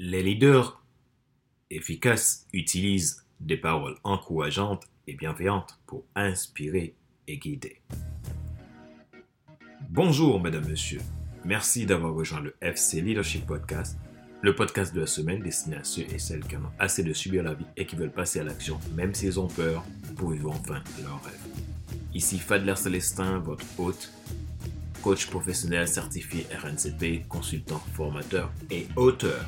Les leaders efficaces utilisent des paroles encourageantes et bienveillantes pour inspirer et guider. Bonjour, mesdames, messieurs. Merci d'avoir rejoint le FC Leadership Podcast, le podcast de la semaine destiné à ceux et celles qui en ont assez de subir la vie et qui veulent passer à l'action, même s'ils ont peur, pour vivre enfin leur rêve. Ici Fadler Célestin, votre hôte, coach professionnel certifié RNCP, consultant, formateur et auteur.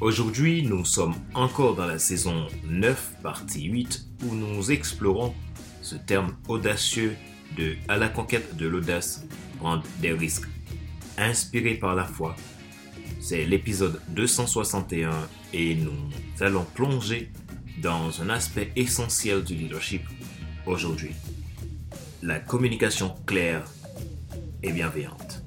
Aujourd'hui, nous sommes encore dans la saison 9, partie 8, où nous explorons ce terme audacieux de à la conquête de l'audace, prendre des risques. Inspiré par la foi, c'est l'épisode 261 et nous allons plonger dans un aspect essentiel du leadership aujourd'hui, la communication claire et bienveillante.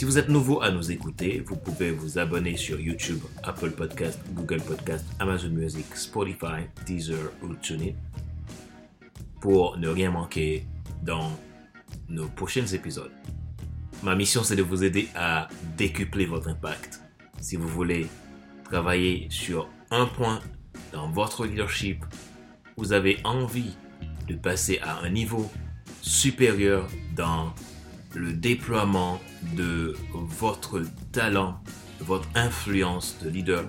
Si vous êtes nouveau à nous écouter, vous pouvez vous abonner sur YouTube, Apple Podcast, Google Podcast, Amazon Music, Spotify, Deezer ou TuneIn pour ne rien manquer dans nos prochains épisodes. Ma mission, c'est de vous aider à décupler votre impact. Si vous voulez travailler sur un point dans votre leadership, vous avez envie de passer à un niveau supérieur dans le déploiement de votre talent, votre influence de leader,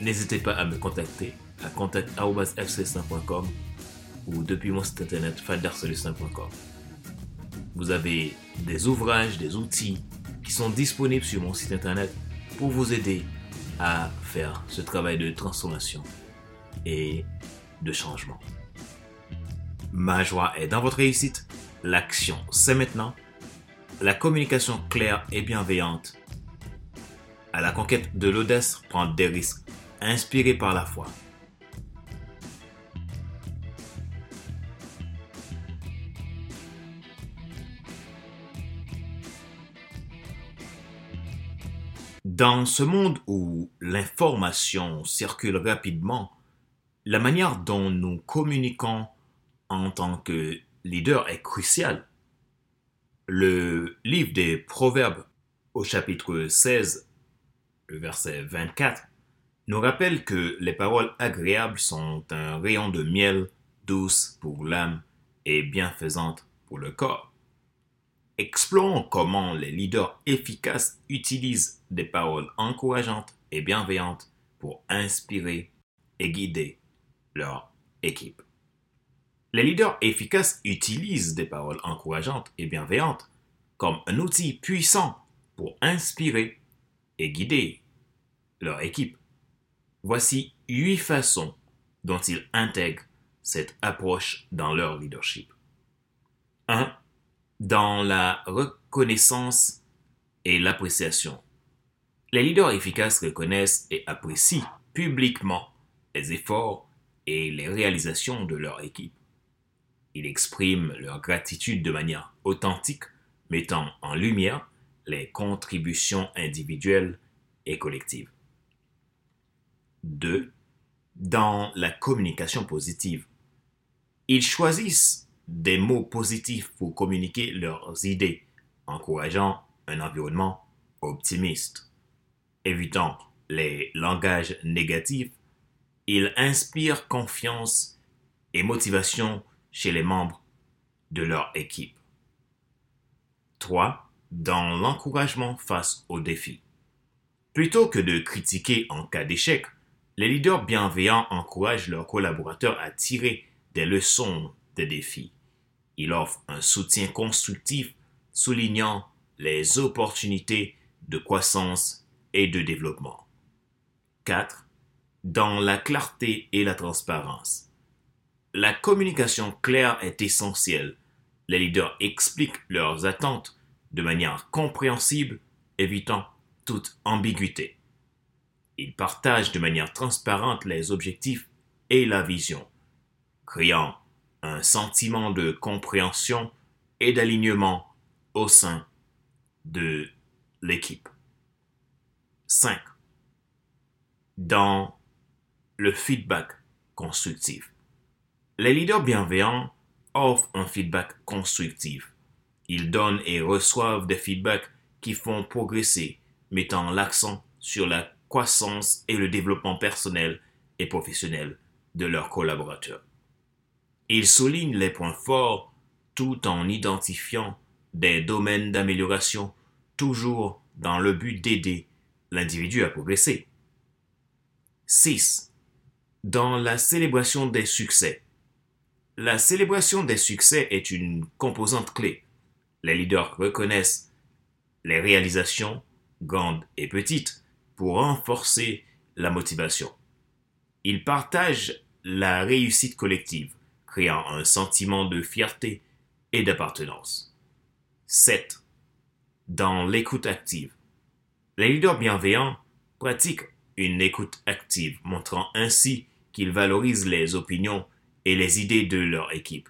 n'hésitez pas à me contacter à contact.fc5.com ou depuis mon site internet fadersolus5.com. Vous avez des ouvrages, des outils qui sont disponibles sur mon site internet pour vous aider à faire ce travail de transformation et de changement. Ma joie est dans votre réussite. L'action, c'est maintenant la communication claire et bienveillante. À la conquête de l'audace, prendre des risques, inspiré par la foi. Dans ce monde où l'information circule rapidement, la manière dont nous communiquons en tant que leader est cruciale. Le livre des Proverbes au chapitre 16, le verset 24, nous rappelle que les paroles agréables sont un rayon de miel douce pour l'âme et bienfaisante pour le corps. Explorons comment les leaders efficaces utilisent des paroles encourageantes et bienveillantes pour inspirer et guider leur équipe. Les leaders efficaces utilisent des paroles encourageantes et bienveillantes comme un outil puissant pour inspirer et guider leur équipe. Voici huit façons dont ils intègrent cette approche dans leur leadership. 1. Dans la reconnaissance et l'appréciation. Les leaders efficaces reconnaissent et apprécient publiquement les efforts et les réalisations de leur équipe. Ils expriment leur gratitude de manière authentique, mettant en lumière les contributions individuelles et collectives. 2. Dans la communication positive. Ils choisissent des mots positifs pour communiquer leurs idées, encourageant un environnement optimiste. Évitant les langages négatifs, ils inspirent confiance et motivation chez les membres de leur équipe. 3. Dans l'encouragement face aux défis. Plutôt que de critiquer en cas d'échec, les leaders bienveillants encouragent leurs collaborateurs à tirer des leçons des défis. Ils offrent un soutien constructif, soulignant les opportunités de croissance et de développement. 4. Dans la clarté et la transparence. La communication claire est essentielle. Les leaders expliquent leurs attentes de manière compréhensible, évitant toute ambiguïté. Ils partagent de manière transparente les objectifs et la vision, créant un sentiment de compréhension et d'alignement au sein de l'équipe. 5. Dans le feedback constructif. Les leaders bienveillants offrent un feedback constructif. Ils donnent et reçoivent des feedbacks qui font progresser, mettant l'accent sur la croissance et le développement personnel et professionnel de leurs collaborateurs. Ils soulignent les points forts tout en identifiant des domaines d'amélioration toujours dans le but d'aider l'individu à progresser. 6. Dans la célébration des succès. La célébration des succès est une composante clé. Les leaders reconnaissent les réalisations, grandes et petites, pour renforcer la motivation. Ils partagent la réussite collective, créant un sentiment de fierté et d'appartenance. 7. Dans l'écoute active. Les leaders bienveillants pratiquent une écoute active, montrant ainsi qu'ils valorisent les opinions et les idées de leur équipe.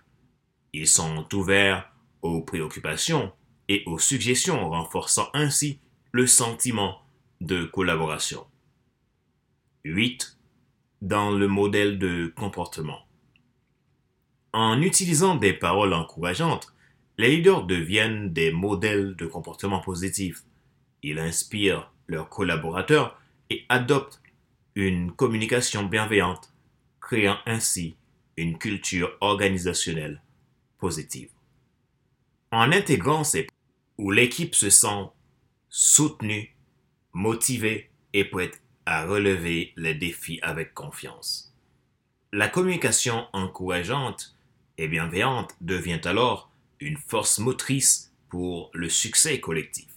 Ils sont ouverts aux préoccupations et aux suggestions, renforçant ainsi le sentiment de collaboration. 8. Dans le modèle de comportement. En utilisant des paroles encourageantes, les leaders deviennent des modèles de comportement positif. Ils inspirent leurs collaborateurs et adoptent une communication bienveillante, créant ainsi une culture organisationnelle positive. En intégrant ces où l'équipe se sent soutenue, motivée et prête à relever les défis avec confiance. La communication encourageante et bienveillante devient alors une force motrice pour le succès collectif.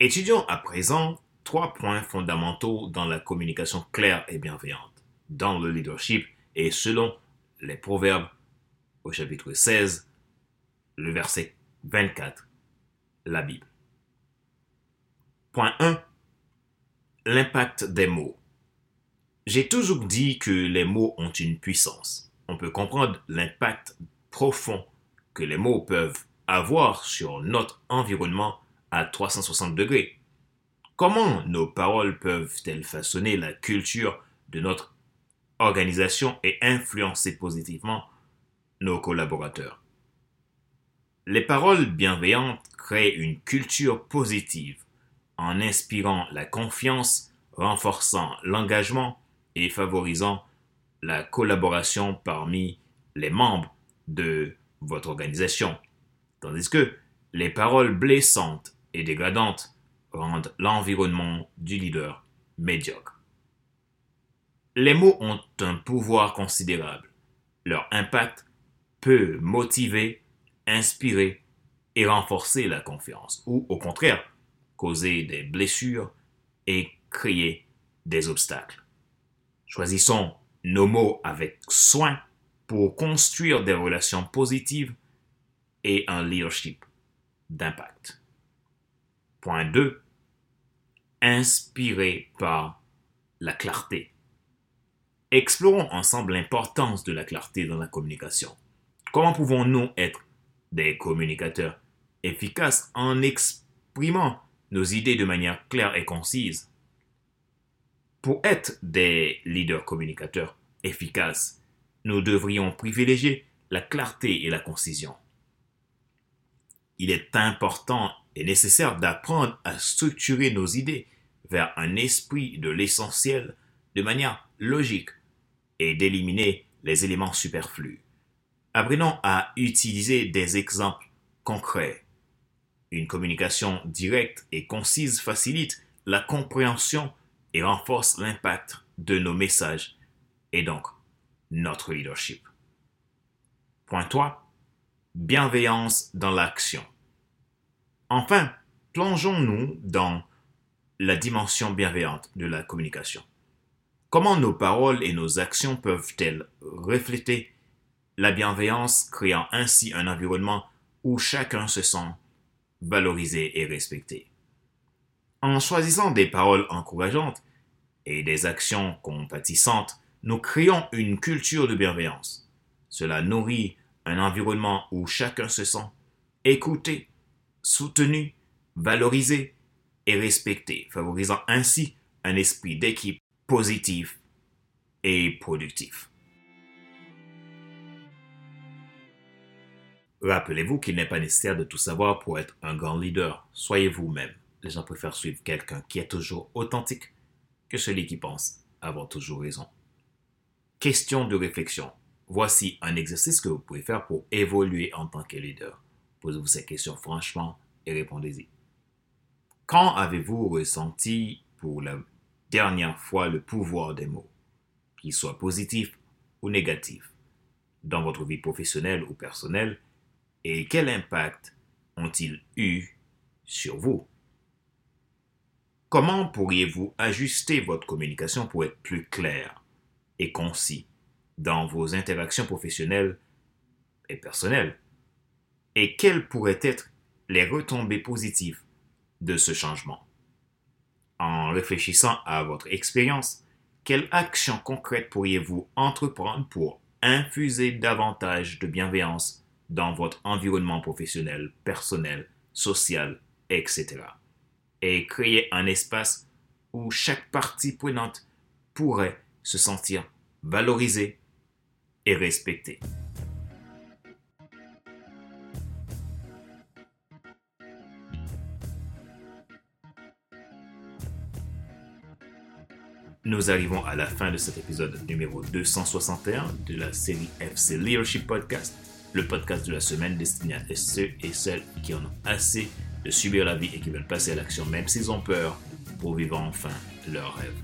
Étudions à présent trois points fondamentaux dans la communication claire et bienveillante, dans le leadership et selon les proverbes au chapitre 16, le verset 24, la Bible. Point 1. L'impact des mots. J'ai toujours dit que les mots ont une puissance. On peut comprendre l'impact profond que les mots peuvent avoir sur notre environnement à 360 degrés. Comment nos paroles peuvent-elles façonner la culture de notre organisation et influencer positivement nos collaborateurs Les paroles bienveillantes créent une culture positive en inspirant la confiance, renforçant l'engagement et favorisant la collaboration parmi les membres de votre organisation. Tandis que les paroles blessantes et dégradantes rendent l'environnement du leader médiocre. Les mots ont un pouvoir considérable. Leur impact peut motiver, inspirer et renforcer la confiance, ou au contraire, causer des blessures et créer des obstacles. Choisissons nos mots avec soin pour construire des relations positives et un leadership d'impact. Point 2. Inspiré par la clarté. Explorons ensemble l'importance de la clarté dans la communication. Comment pouvons-nous être des communicateurs efficaces en exprimant nos idées de manière claire et concise? Pour être des leaders communicateurs efficaces, nous devrions privilégier la clarté et la concision. Il est important et nécessaire d'apprendre à structurer nos idées vers un esprit de l'essentiel de manière logique et d'éliminer les éléments superflus. Apprenons à utiliser des exemples concrets. Une communication directe et concise facilite la compréhension et renforce l'impact de nos messages et donc notre leadership. Point 3. Bienveillance dans l'action. Enfin, plongeons-nous dans la dimension bienveillante de la communication. Comment nos paroles et nos actions peuvent-elles refléter la bienveillance, créant ainsi un environnement où chacun se sent valorisé et respecté? En choisissant des paroles encourageantes et des actions compatissantes, nous créons une culture de bienveillance. Cela nourrit un environnement où chacun se sent écouté, soutenu, valorisé et respecté, favorisant ainsi un esprit d'équipe positif et productif. Rappelez-vous qu'il n'est pas nécessaire de tout savoir pour être un grand leader. Soyez vous-même. les gens préfèrent suivre quelqu'un qui est toujours authentique que celui qui pense avoir toujours raison. Question de réflexion. Voici un exercice que vous pouvez faire pour évoluer en tant que leader. Posez-vous ces questions franchement et répondez-y. Quand avez-vous ressenti pour la dernière fois le pouvoir des mots, qu'ils soient positifs ou négatifs, dans votre vie professionnelle ou personnelle, et quel impact ont-ils eu sur vous? Comment pourriez-vous ajuster votre communication pour être plus clair et concis dans vos interactions professionnelles et personnelles? Et quelles pourraient être les retombées positives de ce changement? En réfléchissant à votre expérience, quelle action concrète pourriez-vous entreprendre pour infuser davantage de bienveillance dans votre environnement professionnel, personnel, social, etc et créer un espace où chaque partie prenante pourrait se sentir valorisée et respectée. Nous arrivons à la fin de cet épisode numéro 261 de la série FC Leadership Podcast, le podcast de la semaine destiné à ceux et celles qui en ont assez de subir la vie et qui veulent passer à l'action même s'ils ont peur pour vivre enfin leur rêve.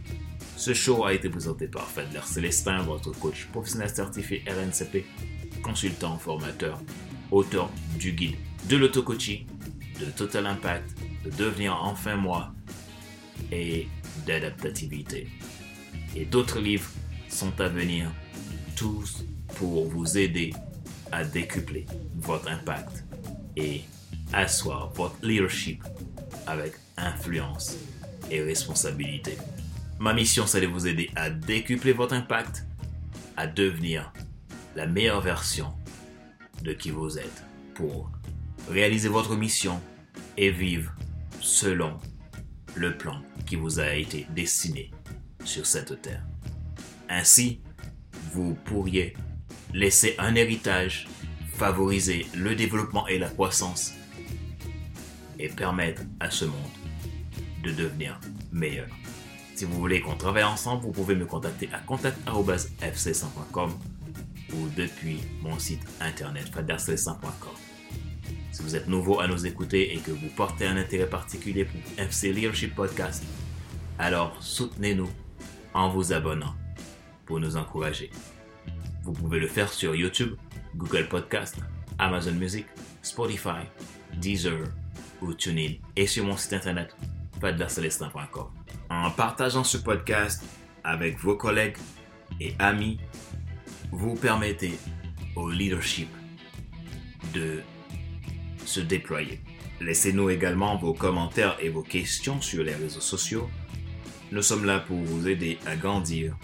Ce show a été présenté par Fadler Célestin, votre coach professionnel certifié RNCP, consultant, formateur, auteur du guide de l'auto-coaching, de Total Impact, de devenir enfin moi et d'adaptativité. Et d'autres livres sont à venir, tous pour vous aider à décupler votre impact et asseoir votre leadership avec influence et responsabilité. Ma mission, c'est de vous aider à décupler votre impact, à devenir la meilleure version de qui vous êtes pour réaliser votre mission et vivre selon le plan qui vous a été destiné sur cette terre. Ainsi, vous pourriez laisser un héritage, favoriser le développement et la croissance et permettre à ce monde de devenir meilleur. Si vous voulez qu'on travaille ensemble, vous pouvez me contacter à contact.fc100.com ou depuis mon site internet fadarc100.com. Si vous êtes nouveau à nous écouter et que vous portez un intérêt particulier pour FC Leadership Podcast, alors soutenez-nous en vous abonnant pour nous encourager. Vous pouvez le faire sur YouTube, Google Podcast, Amazon Music, Spotify, Deezer, ou TuneIn et sur mon site internet fadlercelestin.com. En partageant ce podcast avec vos collègues et amis, vous permettez au leadership de se déployer. Laissez-nous également vos commentaires et vos questions sur les réseaux sociaux. Nous sommes là pour vous aider à grandir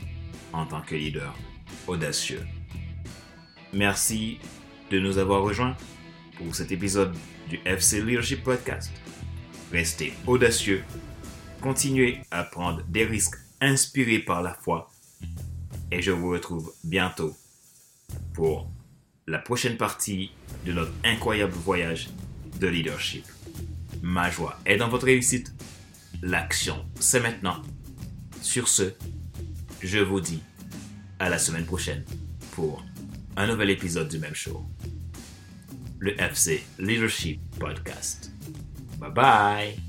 en tant que leader audacieux. Merci de nous avoir rejoints pour cet épisode du FC Leadership Podcast. Restez audacieux, continuez à prendre des risques inspirés par la foi et je vous retrouve bientôt pour la prochaine partie de notre incroyable voyage de leadership. Ma joie est dans votre réussite. L'action, c'est maintenant. Sur ce, je vous dis à la semaine prochaine pour un nouvel épisode du même show le FC Leadership Podcast. Bye bye.